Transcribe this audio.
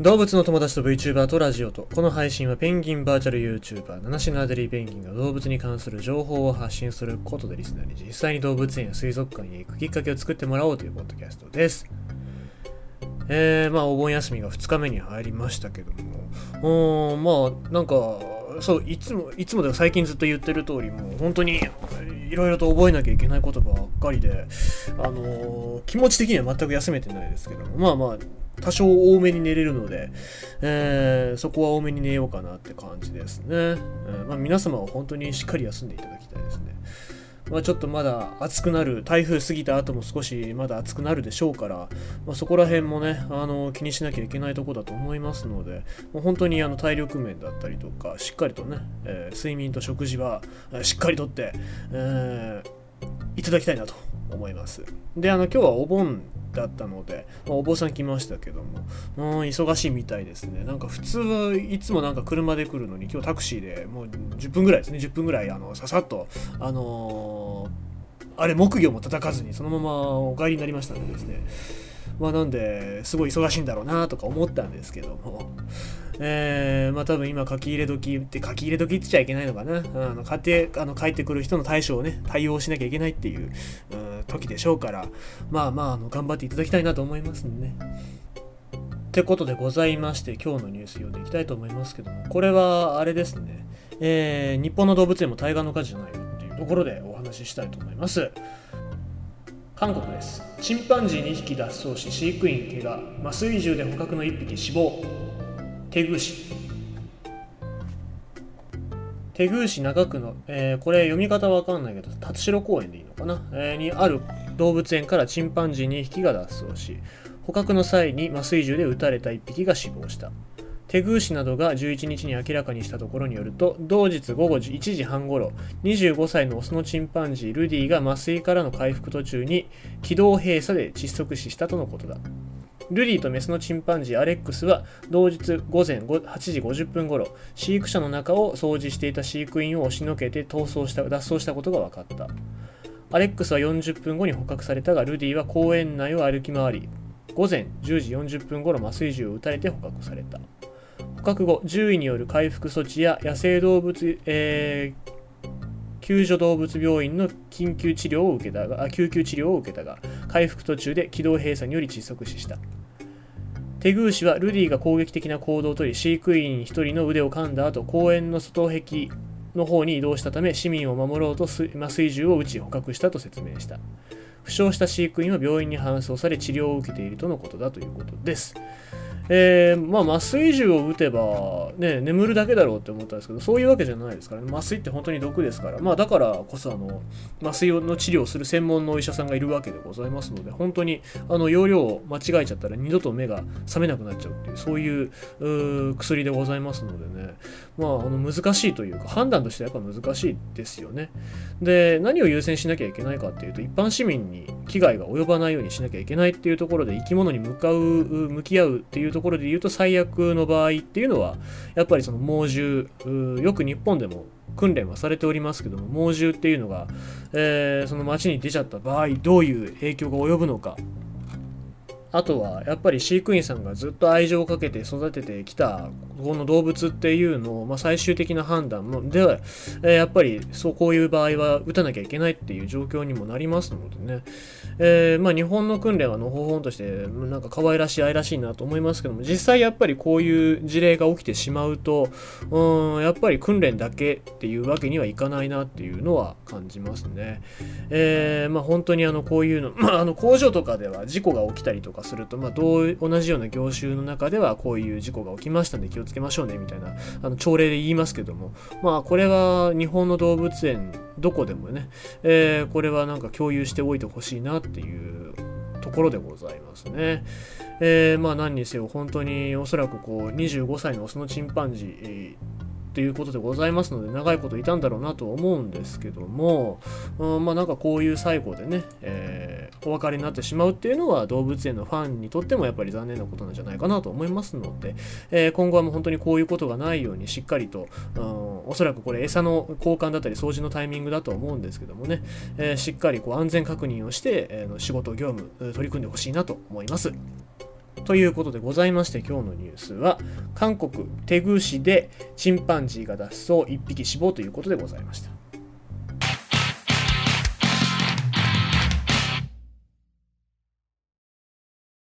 動物の友達と VTuber とラジオと。この配信はペンギンバーチャル YouTuber 七種のアデリーペンギンが動物に関する情報を発信することでリスナーに実際に動物園や水族館へ行くきっかけを作ってもらおうというポッドキャストです。えー、まあお盆休みが2日目に入りましたけども。うんまあなんかそういつもいつもでは最近ずっと言ってる通りもう本当にいろいろと覚えなきゃいけないことばっかりであのー気持ち的には全く休めてないですけども。まあまあ多少多めに寝れるので、えーそこは多めに寝ようかなって感じですね。えーまあ、皆様は本当にしっかり休んでいただきたいですね。まあ、ちょっとまだ暑くなる、台風過ぎた後も少しまだ暑くなるでしょうから、まあ、そこら辺もね、あの気にしなきゃいけないところだと思いますので、もう本当にあの体力面だったりとか、しっかりとね、えー睡眠と食事はしっかりとって、えーいただきたいなと思います。で、あの今日はお盆だったので、まあお坊さん来ましたけども、うん、忙しいみたいですね。なんか普通はいつもなんか車で来るのに、今日タクシーでもう10分ぐらいですね、10分ぐらいあのささっと、あのーあれ、木魚も叩かずにそのままお帰りになりましたのでですね、まあなんで、すごい忙しいんだろうなとか思ったんですけども、えー、まあ多分今書き入れ時って書き入れ時って言っちゃいけないのかな。あの家庭あの帰ってくる人の対処をね、対応しなきゃいけないっていう、う時でしょうから、まあまああの頑張っていただきたいなと思いますんでね。ってことでございまして、今日のニュース読んでいきたいと思いますけども、これはあれですね、えー日本の動物園も対岸の火事じゃないよっていうところでお話ししたいと思います。韓国です。チンパンジー2匹脱走し、飼育員怪我、麻酔銃で捕獲の1匹死亡。テグ市。テグ市中区の、えーこれ読み方わかんないけど、辰代公園でいいのかな、えーにある動物園からチンパンジー2匹が脱走し、捕獲の際に麻酔銃で撃たれた1匹が死亡した。テグー市などが11日に明らかにしたところによると、同日午後1時半ごろ、25歳のオスのチンパンジールディが麻酔からの回復途中に気道閉鎖で窒息死したとのことだ。ルディとメスのチンパンジーアレックスは同日午前8時50分ごろ飼育舎の中を掃除していた飼育員を押しのけて逃走した脱走したことが分かった。アレックスは40分後に捕獲されたがルディは公園内を歩き回り午前10時40分ごろ麻酔銃を撃たれて捕獲された。捕獲後獣医による回復措置や野生動物、えー救助動物病院の緊急治療を受けたが救急治療を受けたが回復途中で気道閉鎖により窒息死した。テグー氏はルディが攻撃的な行動をとり飼育員1人の腕を噛んだ後公園の外壁の方に移動したため市民を守ろうと麻酔銃を撃ち捕獲したと説明した。負傷した飼育員は病院に搬送され治療を受けているとのことだということです。えーまあ、麻酔銃を撃てば、ね、眠るだけだろうって思ったんですけど、そういうわけじゃないですからね。麻酔って本当に毒ですから、まあ、だからこそあの、麻酔の治療をする専門のお医者さんがいるわけでございますので、本当にあの容量を間違えちゃったら二度と目が覚めなくなっちゃうっていう、そういうう薬でございますのでね、まあ、あの難しいというか、判断としてはやっぱ難しいですよね。で、何を優先しなきゃいけないかっていうと、一般市民に危害が及ばないようにしなきゃいけないっていうところで、生き物に向かう、向き合うっていうところところで言うと、最悪の場合っていうのは、やっぱりその猛獣、よく日本でも訓練はされておりますけども、猛獣っていうのが、えーその街に出ちゃった場合、どういう影響が及ぶのか。あとはやっぱり飼育員さんがずっと愛情をかけて育ててきたこの動物っていうのを、まあ、最終的な判断もでは、えーやっぱりそうこういう場合は打たなきゃいけないっていう状況にもなりますのでね、えーまあ、日本の訓練はのほほんとしてなんか可愛らしい愛らしいなと思いますけども実際やっぱりこういう事例が起きてしまうとうんやっぱり訓練だけっていうわけにはいかないなっていうのは感じますね。えーまあ、本当にあのこういうの,、まあ、あの工場とかでは事故が起きたりとかすると、まあ、どう同じような業種の中ではこういう事故が起きましたんで気をつけましょうねみたいなあの朝礼で言いますけどもまあこれは日本の動物園どこでもね、えーこれはなんか共有しておいてほしいなっていうところでございますね。えーまあ何にせよ本当におそらくこう25歳のオスのチンパンジーえーということでございますので長いこといたんだろうなと思うんですけども、うん、まあなんかこういう最後でね、えーお別れになってしまうっていうのは動物園のファンにとってもやっぱり残念なことなんじゃないかなと思いますので、えー今後はもう本当にこういうことがないようにしっかりと、うん、おそらくこれ餌の交換だったり掃除のタイミングだと思うんですけどもね、えーしっかりこう安全確認をして、えーの仕事業務取り組んでほしいなと思います。ということでございまして今日のニュースは韓国テグ市でチンパンジーが脱走1匹死亡ということでございました